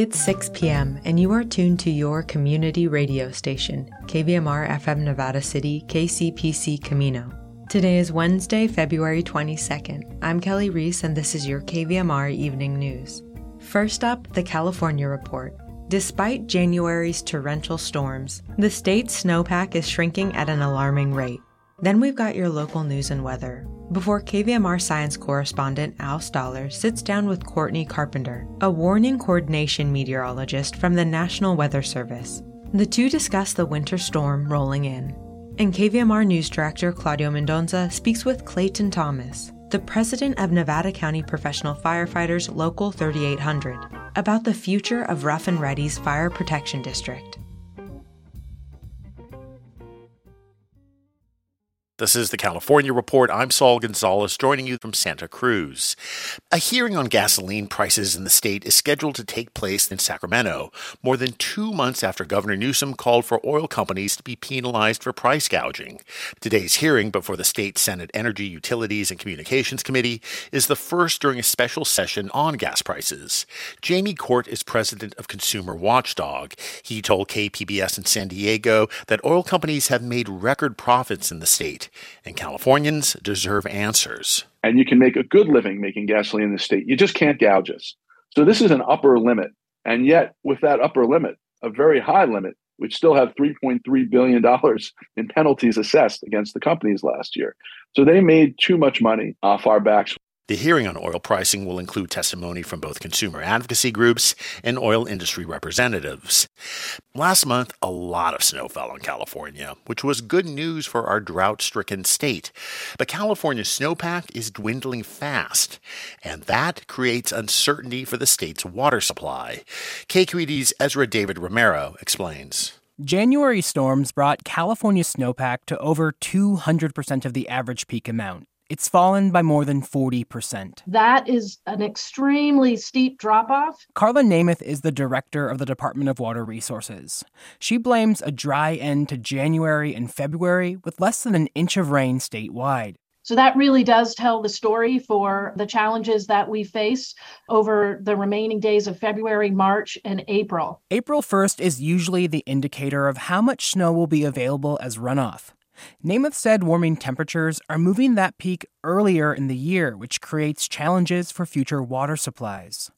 It's 6 p.m., and you are tuned to your community radio station, KVMR FM Nevada City, KCPC Camino. Today is Wednesday, February 22nd. I'm Kelly Reese, and this is your KVMR Evening News. First up, the California Report. Despite January's torrential storms, the state's snowpack is shrinking at an alarming rate. Then we've got your local news and weather. Before KVMR science correspondent Al Stahler sits down with Courtney Carpenter, a warning coordination meteorologist from the National Weather Service. The two discuss the winter storm rolling in. And KVMR News Director Claudio Mendonça speaks with Clayton Thomas, the president of Nevada County Professional Firefighters Local 3800, about the future of Rough and Ready's Fire Protection District. This is the California Report. I'm Saul Gonzalez, joining you from Santa Cruz. A hearing on gasoline prices in the state is scheduled to take place in Sacramento, more than two months after Governor Newsom called for oil companies to be penalized for price gouging. Today's hearing before the state Senate Energy, Utilities, and Communications Committee is the first during a special session on gas prices. Jamie Court is president of Consumer Watchdog. He told KPBS in San Diego that oil companies have made record profits in the state and Californians deserve answers. And you can make a good living making gasoline in the state. You just can't gouge us. So this is an upper limit. And yet, with that upper limit, a very high limit, which still have $3.3 billion in penalties assessed against the companies last year. So they made too much money off our backs. The hearing on oil pricing will include testimony from both consumer advocacy groups and oil industry representatives. Last month, a lot of snow fell in California, which was good news for our drought stricken state. But California's snowpack is dwindling fast, and that creates uncertainty for the state's water supply. KQED's Ezra David Romero explains. January storms brought California snowpack to over 200% of the average peak amount. It's fallen by more than 40%. That is an extremely steep drop off. Karla Nemeth is the director of the Department of Water Resources. She blames a dry end to January and February with less than an inch of rain statewide. So that really does tell the story for the challenges that we face over the remaining days of February, March, and April. April 1st is usually the indicator of how much snow will be available as runoff. Nemeth said warming temperatures are moving that peak earlier in the year, which creates challenges for future water supplies.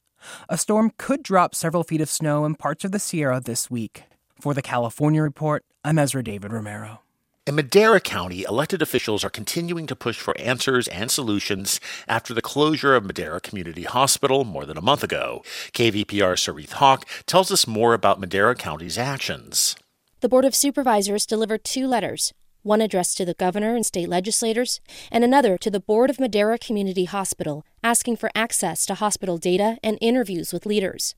A storm could drop several feet of snow in parts of the Sierra this week. For the California Report, I'm Ezra David Romero. In Madera County, elected officials are continuing to push for answers and solutions after the closure of Madera Community Hospital more than a month ago. KVPR Soreath Hak tells us more about Madera County's actions. The Board of Supervisors delivered two letters one addressed to the governor and state legislators, and another to the Board of Madera Community Hospital, asking for access to hospital data and interviews with leaders.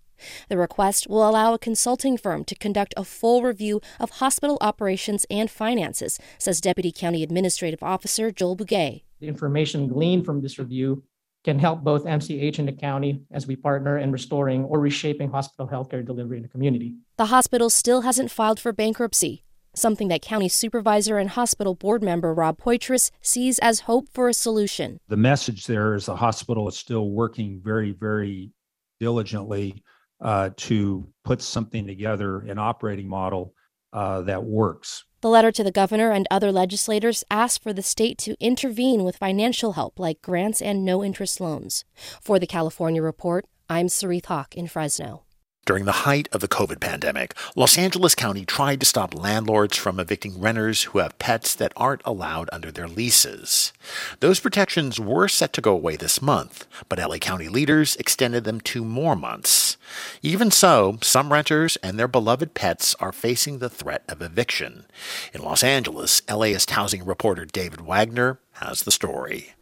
The request will allow a consulting firm to conduct a full review of hospital operations and finances, says Deputy County Administrative Officer Joel Bugay. The information gleaned from this review can help both MCH and the county as we partner in restoring or reshaping hospital healthcare delivery in the community. The hospital still hasn't filed for bankruptcy, something that County Supervisor and Hospital Board member Rob Poythress sees as hope for a solution. The message there is the hospital is still working very, very diligently uh, to put something together, an operating model uh, that works. The letter to the governor and other legislators asked for the state to intervene with financial help like grants and no interest loans. For the California Report, I'm Soreath Hak in Fresno. During the height of the COVID pandemic, Los Angeles County tried to stop landlords from evicting renters who have pets that aren't allowed under their leases. Those protections were set to go away this month, but LA County leaders extended them two more months. Even so, some renters and their beloved pets are facing the threat of eviction. In Los Angeles, LAist housing reporter David Wagner has the story.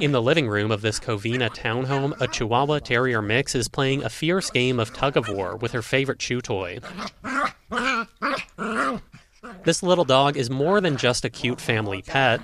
In the living room of this Covina townhome, a Chihuahua Terrier mix is playing a fierce game of tug of war with her favorite chew toy. This little dog is more than just a cute family pet.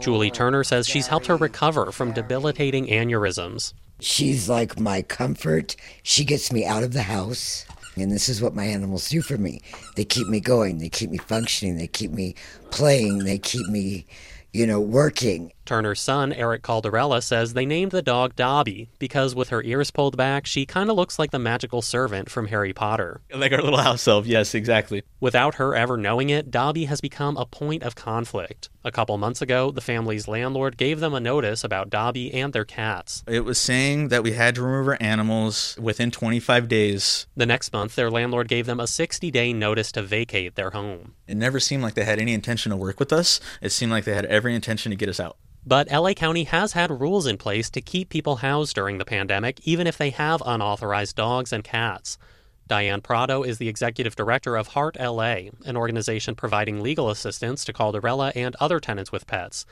Julie Turner says she's helped her recover from debilitating aneurysms. She's like my comfort. She gets me out of the house. And this is what my animals do for me. They keep me going, they keep me functioning, they keep me playing, they keep me, you know, working. Turner's son, Eric Caldarella, says they named the dog Dobby because with her ears pulled back, she kind of looks like the magical servant from Harry Potter. Like our little house elf, yes, exactly. Without her ever knowing it, Dobby has become a point of conflict. A couple months ago, the family's landlord gave them a notice about Dobby and their cats. It was saying that we had to remove our animals within 25 days. The next month, their landlord gave them a 60 day notice to vacate their home. It never seemed like they had any intention to work with us, it seemed like they had every intention to get us out. But LA County has had rules in place to keep people housed during the pandemic, even if they have unauthorized dogs and cats. Diane Prado is the executive director of Heart LA, an organization providing legal assistance to Caldarella and other tenants with pets.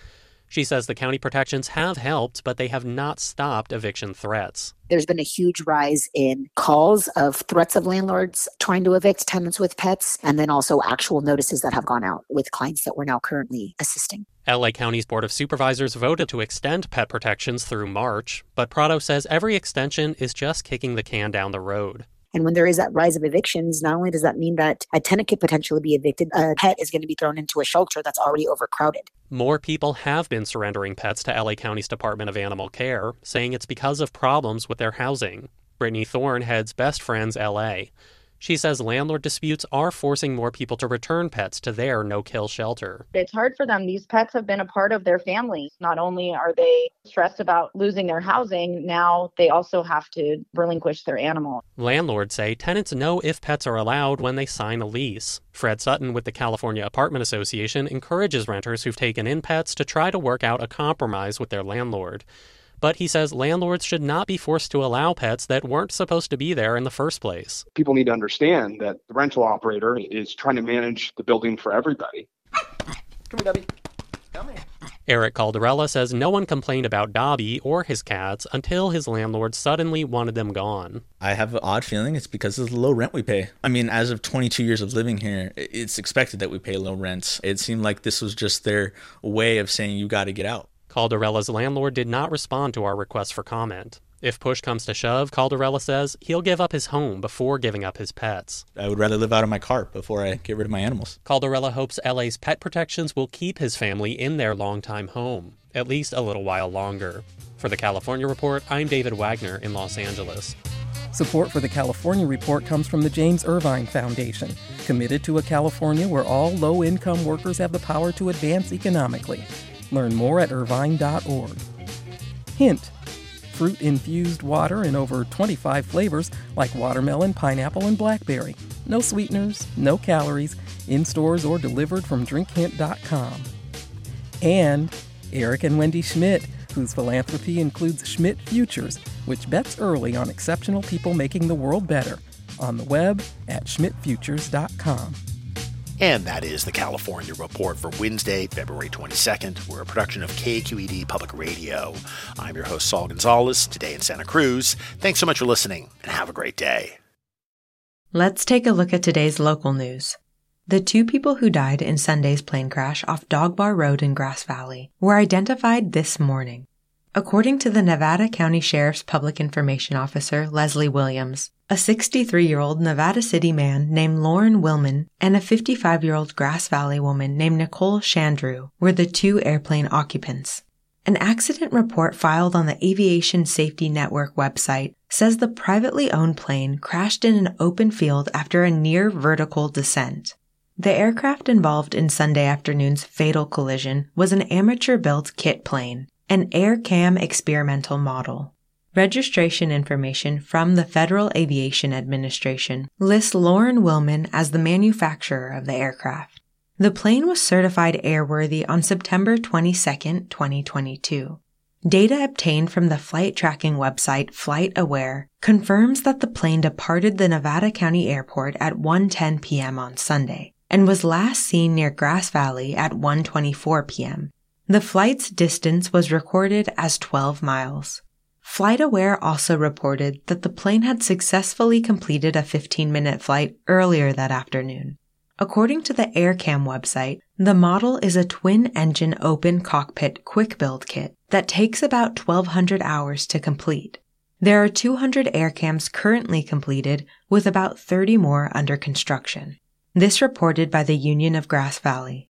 She says the county protections have helped, but they have not stopped eviction threats. There's been a huge rise in calls of threats of landlords trying to evict tenants with pets, and then also actual notices that have gone out with clients that we're now currently assisting. LA County's Board of Supervisors voted to extend pet protections through March, but Prado says every extension is just kicking the can down the road. And when there is that rise of evictions, not only does that mean that a tenant could potentially be evicted, a pet is going to be thrown into a shelter that's already overcrowded. More people have been surrendering pets to LA County's Department of Animal Care, saying it's because of problems with their housing. Brittany Thorne heads Best Friends LA. She says landlord disputes are forcing more people to return pets to their no kill shelter. It's hard for them. These pets have been a part of their family. Not only are they stressed about losing their housing, now they also have to relinquish their animal. Landlords say tenants know if pets are allowed when they sign a lease. Fred Sutton with the California Apartment Association encourages renters who've taken in pets to try to work out a compromise with their landlord. But he says landlords should not be forced to allow pets that weren't supposed to be there in the first place. People need to understand that the rental operator is trying to manage the building for everybody. Come here, Debbie. Come here. Eric Caldarella says no one complained about Dobby or his cats until his landlord suddenly wanted them gone. I have an odd feeling it's because of the low rent we pay. I mean, as of 22 years of living here, it's expected that we pay low rents. It seemed like this was just their way of saying you got to get out. Caldarella's landlord did not respond to our request for comment. If push comes to shove, Caldarella says he'll give up his home before giving up his pets. I would rather live out of my cart before I get rid of my animals. Caldarella hopes LA's pet protections will keep his family in their longtime home, at least a little while longer. For the California Report, I'm David Wagner in Los Angeles. Support for the California Report comes from the James Irvine Foundation, committed to a California where all low income workers have the power to advance economically. Learn more at irvine.org. Hint fruit infused water in over 25 flavors like watermelon, pineapple, and blackberry. No sweeteners, no calories, in stores or delivered from drinkhint.com. And Eric and Wendy Schmidt, whose philanthropy includes Schmidt Futures, which bets early on exceptional people making the world better, on the web at schmidtfutures.com. And that is the California Report for Wednesday, February 22nd. We're a production of KQED Public Radio. I'm your host, Saul Gonzalez, today in Santa Cruz. Thanks so much for listening, and have a great day. Let's take a look at today's local news. The two people who died in Sunday's plane crash off Dog Bar Road in Grass Valley were identified this morning. According to the Nevada County Sheriff's Public Information Officer, Leslie Williams, a 63 year old Nevada City man named Lauren Willman and a 55 year old Grass Valley woman named Nicole Chandru were the two airplane occupants. An accident report filed on the Aviation Safety Network website says the privately owned plane crashed in an open field after a near vertical descent. The aircraft involved in Sunday afternoon's fatal collision was an amateur built kit plane an AirCam experimental model. Registration information from the Federal Aviation Administration lists Lauren Willman as the manufacturer of the aircraft. The plane was certified airworthy on September 22, 2022. Data obtained from the flight tracking website FlightAware confirms that the plane departed the Nevada County Airport at 1:10 p.m. on Sunday and was last seen near Grass Valley at 1:24 p.m. The flight's distance was recorded as 12 miles. FlightAware also reported that the plane had successfully completed a 15 minute flight earlier that afternoon. According to the AirCam website, the model is a twin engine open cockpit quick build kit that takes about 1200 hours to complete. There are 200 AirCams currently completed with about 30 more under construction. This reported by the Union of Grass Valley.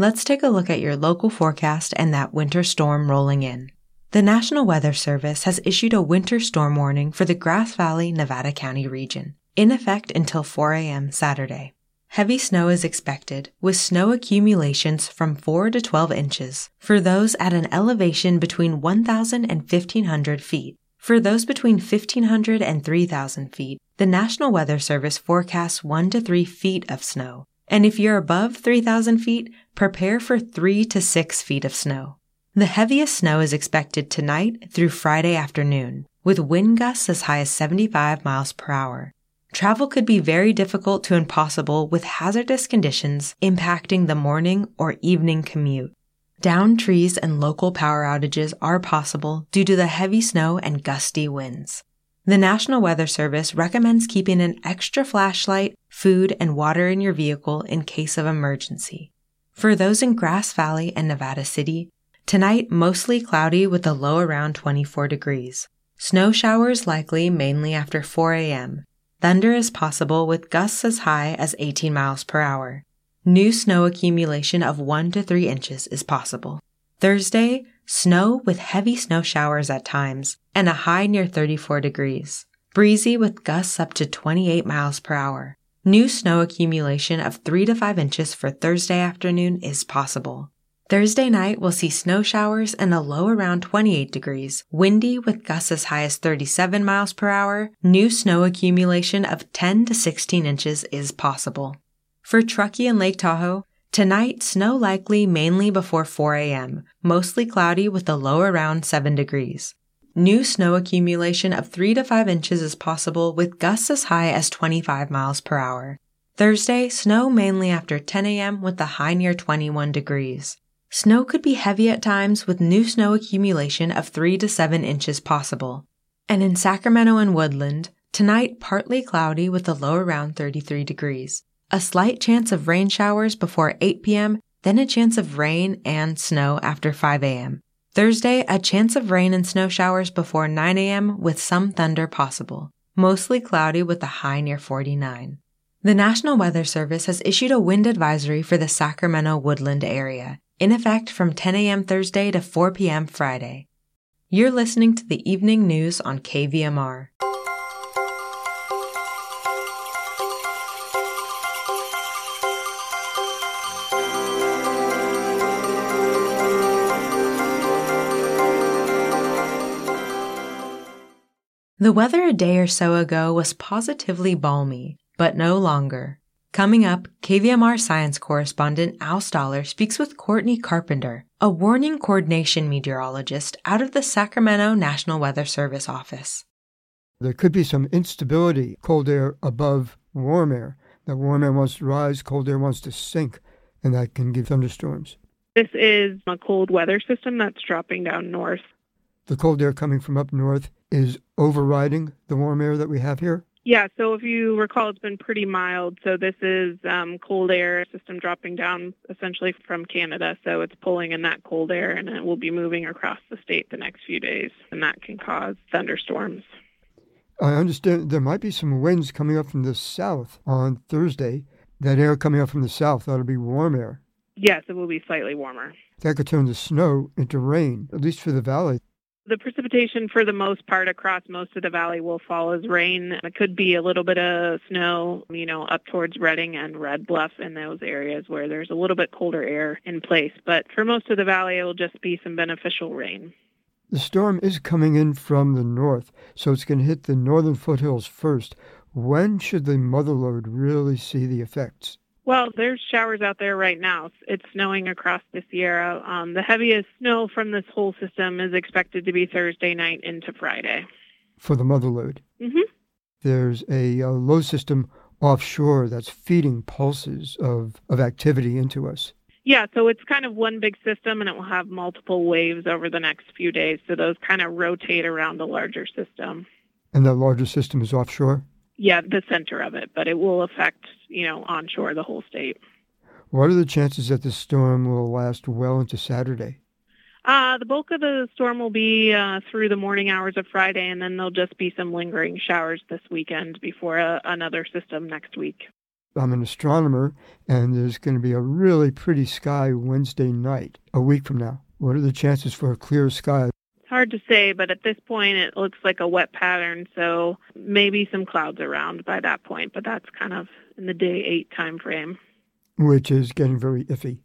Let's take a look at your local forecast and that winter storm rolling in. The National Weather Service has issued a winter storm warning for the Grass Valley, Nevada County region, in effect until 4 a.m. Saturday. Heavy snow is expected, with snow accumulations from 4 to 12 inches for those at an elevation between 1,000 and 1,500 feet. For those between 1,500 and 3,000 feet, the National Weather Service forecasts 1 to 3 feet of snow. And if you're above 3,000 feet, prepare for 3 to 6 feet of snow. The heaviest snow is expected tonight through Friday afternoon, with wind gusts as high as 75 miles per hour. Travel could be very difficult to impossible with hazardous conditions impacting the morning or evening commute. Down trees and local power outages are possible due to the heavy snow and gusty winds. The National Weather Service recommends keeping an extra flashlight, food, and water in your vehicle in case of emergency. For those in Grass Valley and Nevada City, Tonight, mostly cloudy with a low around 24 degrees. Snow showers likely mainly after 4 a.m. Thunder is possible with gusts as high as 18 miles per hour. New snow accumulation of 1 to 3 inches is possible. Thursday, snow with heavy snow showers at times and a high near 34 degrees. Breezy with gusts up to 28 miles per hour. New snow accumulation of 3 to 5 inches for Thursday afternoon is possible. Thursday night will see snow showers and a low around 28 degrees, windy with gusts as high as 37 miles per hour. New snow accumulation of 10 to 16 inches is possible. For Truckee and Lake Tahoe, tonight snow likely mainly before 4 a.m., mostly cloudy with a low around 7 degrees. New snow accumulation of 3 to 5 inches is possible with gusts as high as 25 miles per hour. Thursday, snow mainly after 10 a.m. with a high near 21 degrees. Snow could be heavy at times with new snow accumulation of 3 to 7 inches possible. And in Sacramento and Woodland, tonight partly cloudy with a low around 33 degrees. A slight chance of rain showers before 8 p.m., then a chance of rain and snow after 5 a.m. Thursday, a chance of rain and snow showers before 9 a.m. with some thunder possible. Mostly cloudy with a high near 49. The National Weather Service has issued a wind advisory for the Sacramento Woodland area in effect from 10 a.m. Thursday to 4 p.m. Friday. You're listening to the evening news on KVMR. The weather a day or so ago was positively balmy, but no longer. Coming up, KVMR science correspondent Al Stahler speaks with Courtney Carpenter, a warning coordination meteorologist out of the Sacramento National Weather Service office. There could be some instability, cold air above warm air. The warm air wants to rise, cold air wants to sink, and that can give thunderstorms. This is a cold weather system that's dropping down north. The cold air coming from up north is overriding the warm air that we have here? Yeah, so if you recall, it's been pretty mild. So this is um, cold air system dropping down essentially from Canada. So it's pulling in that cold air and it will be moving across the state the next few days. And that can cause thunderstorms. I understand there might be some winds coming up from the south on Thursday. That air coming up from the south ought to be warm air. Yes, it will be slightly warmer. That could turn the snow into rain, at least for the valley. The precipitation for the most part across most of the valley will fall as rain. It could be a little bit of snow, you know, up towards Redding and Red Bluff in those areas where there's a little bit colder air in place. But for most of the valley, it will just be some beneficial rain. The storm is coming in from the north, so it's going to hit the northern foothills first. When should the mother lode really see the effects? Well, there's showers out there right now. It's snowing across the Sierra. Um, the heaviest snow from this whole system is expected to be Thursday night into Friday. For the mother lode? Mm-hmm. There's a, a low system offshore that's feeding pulses of, of activity into us. Yeah, so it's kind of one big system and it will have multiple waves over the next few days. So those kind of rotate around the larger system. And the larger system is offshore? Yeah, the center of it, but it will affect, you know, onshore the whole state. What are the chances that the storm will last well into Saturday? Uh, the bulk of the storm will be uh, through the morning hours of Friday, and then there'll just be some lingering showers this weekend before uh, another system next week. I'm an astronomer, and there's going to be a really pretty sky Wednesday night, a week from now. What are the chances for a clear sky? Hard to say, but at this point, it looks like a wet pattern, so maybe some clouds around by that point, but that's kind of in the day eight time frame. Which is getting very iffy.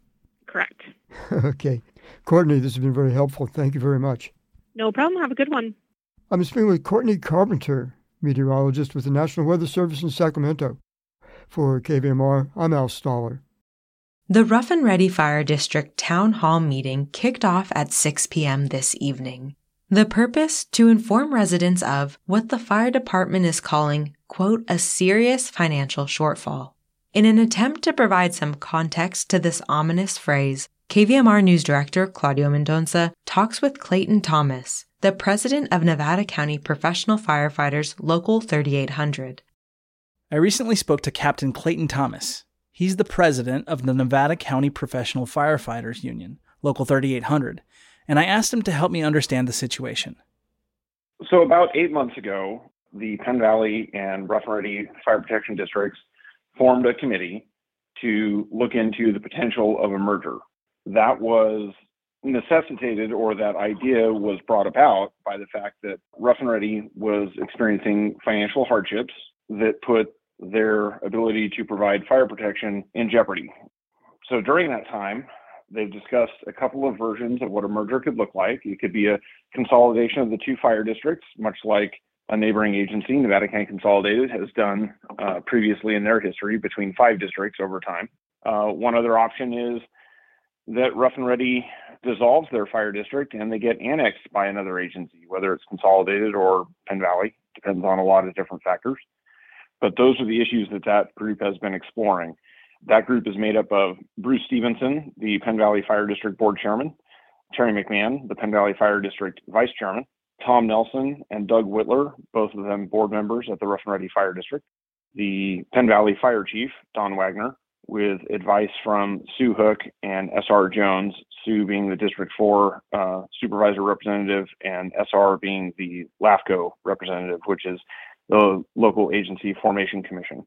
Correct. okay. Courtney, this has been very helpful. Thank you very much. No problem. Have a good one. I'm speaking with Courtney Carpenter, meteorologist with the National Weather Service in Sacramento. For KVMR, I'm Al Stahler. The Rough and Ready Fire District Town Hall meeting kicked off at 6 p.m. this evening. The purpose to inform residents of what the fire department is calling, quote, a serious financial shortfall. In an attempt to provide some context to this ominous phrase, KVMR News Director Claudio Mendonca talks with Clayton Thomas, the president of Nevada County Professional Firefighters Local 3800. I recently spoke to Captain Clayton Thomas. He's the president of the Nevada County Professional Firefighters Union, Local 3800, and I asked him to help me understand the situation. So, about eight months ago, the Penn Valley and Rough and Ready Fire Protection Districts formed a committee to look into the potential of a merger. That was necessitated, or that idea was brought about by the fact that Rough and Ready was experiencing financial hardships that put their ability to provide fire protection in jeopardy. So during that time, they've discussed a couple of versions of what a merger could look like. It could be a consolidation of the two fire districts, much like a neighboring agency, Nevada County Consolidated, has done uh, previously in their history between five districts over time. Uh, one other option is that Rough and Ready dissolves their fire district and they get annexed by another agency, whether it's consolidated or Penn Valley, depends on a lot of different factors. But those are the issues that that group has been exploring. That group is made up of Bruce Stevenson, the Penn Valley Fire District Board Chairman, Terry McMahon, the Penn Valley Fire District Vice Chairman, Tom Nelson and Doug Whitler, both of them board members at the Rough and Ready Fire District, the Penn Valley Fire Chief, Don Wagner, with advice from Sue Hoek and SR Jones, Sue being the District 4 uh, supervisor representative and SR being the LAFCO representative, which is the local agency formation commission.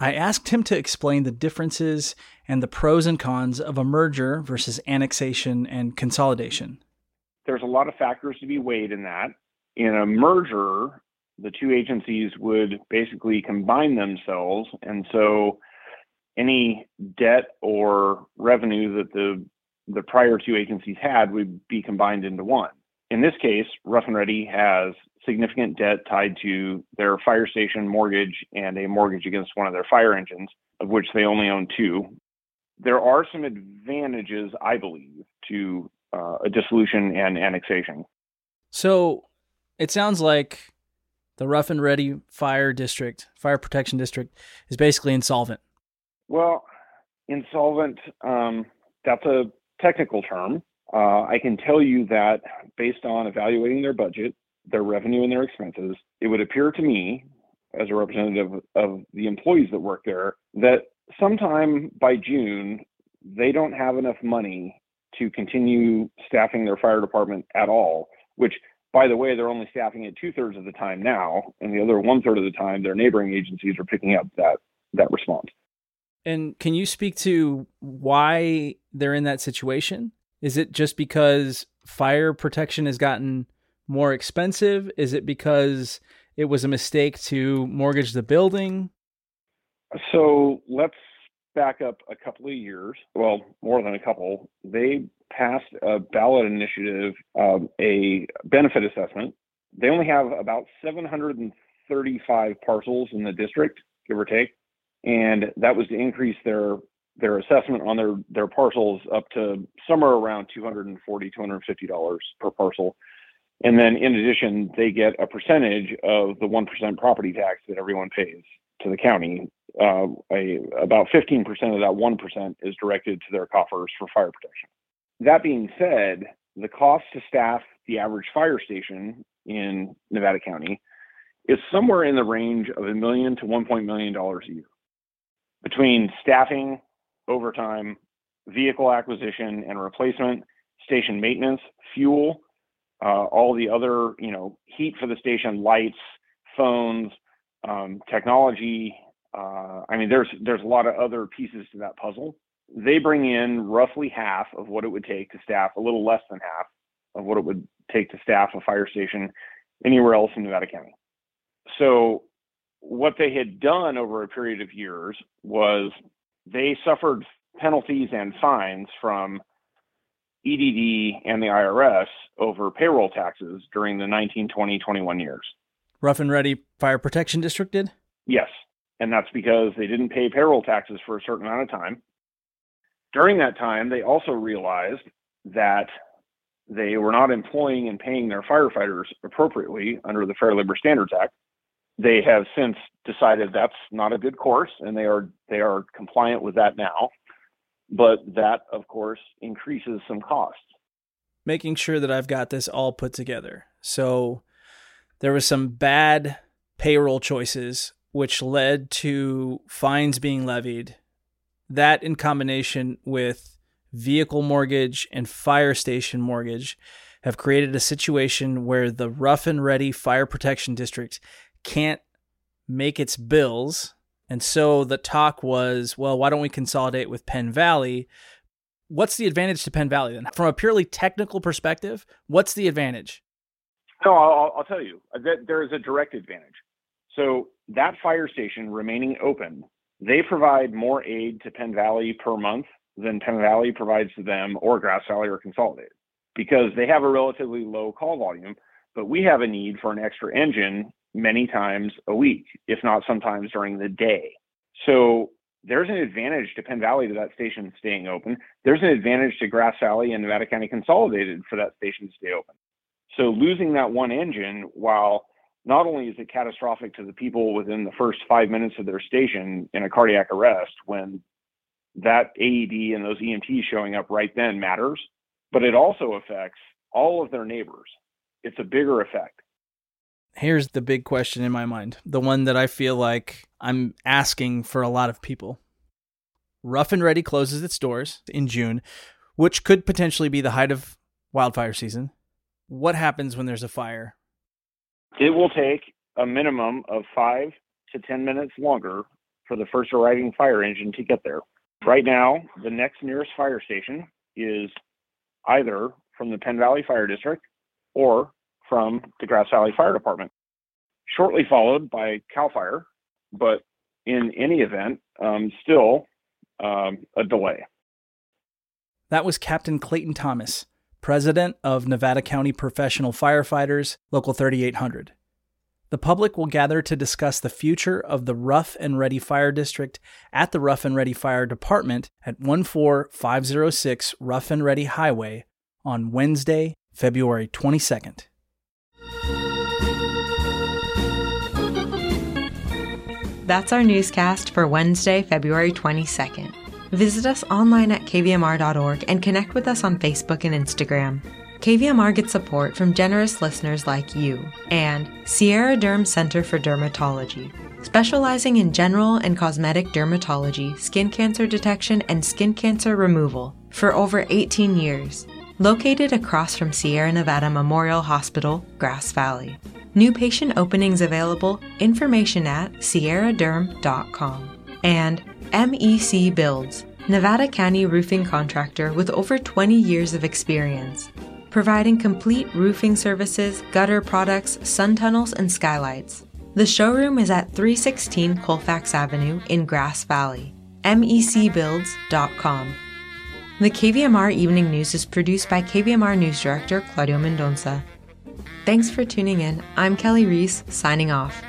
I asked him to explain the differences and the pros and cons of a merger versus annexation and consolidation. There's a lot of factors to be weighed in that. In a merger, the two agencies would basically combine themselves. And so any debt or revenue that the the prior two agencies had would be combined into one. In this case, Rough and Ready has significant debt tied to their fire station mortgage and a mortgage against one of their fire engines, of which they only own two. There are some advantages, I believe, to uh, a dissolution and annexation. So it sounds like the Rough and Ready Fire District, Fire Protection District, is basically insolvent. Well, insolvent, um, that's a technical term. Uh, I can tell you that based on evaluating their budget, their revenue and their expenses, it would appear to me, as a representative of the employees that work there, that sometime by June, they don't have enough money to continue staffing their fire department at all, which by the way, they're only staffing it two thirds of the time now, and the other one third of the time, their neighboring agencies are picking up that that response. And can you speak to why they're in that situation? Is it just because fire protection has gotten more expensive? Is it because it was a mistake to mortgage the building? So let's back up a couple of years. Well, more than a couple. They passed a ballot initiative, um, a benefit assessment. They only have about 735 parcels in the district, give or take, and that was to increase their their assessment on their their parcels up to somewhere around 240 250 dollars per parcel and then in addition, they get a percentage of the 1% property tax that everyone pays to the county. Uh, a, about 15% of that 1% is directed to their coffers for fire protection. That being said, the cost to staff the average fire station in Nevada County is somewhere in the range of a million to $1 million a year. Between staffing, overtime, vehicle acquisition and replacement, station maintenance, fuel, uh, all the other, you know, heat for the station, lights, phones, um, technology, Uh, I mean, there's there's a lot of other pieces to that puzzle. They bring in roughly half of what it would take to staff, a little less than half of what it would take to staff a fire station anywhere else in Nevada County. So, what they had done over a period of years was they suffered penalties and fines from EDD and the IRS over payroll taxes during the 1920 21 years. Rough and Ready Fire Protection District did? Yes. And that's because they didn't pay payroll taxes for a certain amount of time. During that time, they also realized that they were not employing and paying their firefighters appropriately under the Fair Labor Standards Act. They have since decided that's not a good course, and they are they are compliant with that now. But that, of course, increases some costs. Making sure that I've got this all put together. So there was some bad payroll choices, which led to fines being levied. That, in combination with vehicle mortgage and fire station mortgage, have created a situation where the rough and ready fire protection district can't make its bills. And so the talk was, well, why don't we consolidate with Penn Valley? What's the advantage to Penn Valley then? From a purely technical perspective, what's the advantage? No, I'll, I'll tell you uh, that there is a direct advantage. So that fire station remaining open, they provide more aid to Penn Valley per month than Penn Valley provides to them or Grass Valley or Consolidated because they have a relatively low call volume, but we have a need for an extra engine many times a week, if not sometimes during the day. So there's an advantage to Penn Valley to that station staying open. There's an advantage to Grass Valley and Nevada County Consolidated for that station to stay open. So losing that one engine, while not only is it catastrophic to the people within the first five minutes of their station in a cardiac arrest when that AED and those EMTs showing up right then matters, but it also affects all of their neighbors. It's a bigger effect. Here's the big question in my mind, the one that I feel like I'm asking for a lot of people. Rough and Ready closes its doors in June, which could potentially be the height of wildfire season what happens when there's a fire? It will take a minimum of five to 10 minutes longer for the first arriving fire engine to get there. Right now, the next nearest fire station is either from the Penn Valley Fire District or from the Grass Valley Fire Department, shortly followed by CAL FIRE, but in any event, um, still um, a delay. That was Captain Clayton Thomas, president of Nevada County Professional Firefighters, Local 3800. The public will gather to discuss the future of the Rough and Ready Fire District at the Rough and Ready Fire Department at 14506 Rough and Ready Highway on Wednesday, February 22nd. That's our newscast for Wednesday, February 22nd. Visit us online at kvmr.org and connect with us on Facebook and Instagram. KVMR gets support from generous listeners like you and Sierra Derm Center for Dermatology, specializing in general and cosmetic dermatology, skin cancer detection, and skin cancer removal for over 18 years. Located across from Sierra Nevada Memorial Hospital, Grass Valley. New patient openings available, information at sierraderm.com. And MEC Builds, Nevada County roofing contractor with over 20 years of experience, providing complete roofing services, gutter products, sun tunnels, and skylights. The showroom is at 316 Colfax Avenue in Grass Valley. MECBuilds.com. The KVMR Evening News is produced by KVMR News Director Claudio Mendonça. Thanks for tuning in. I'm Kelly Reese, signing off.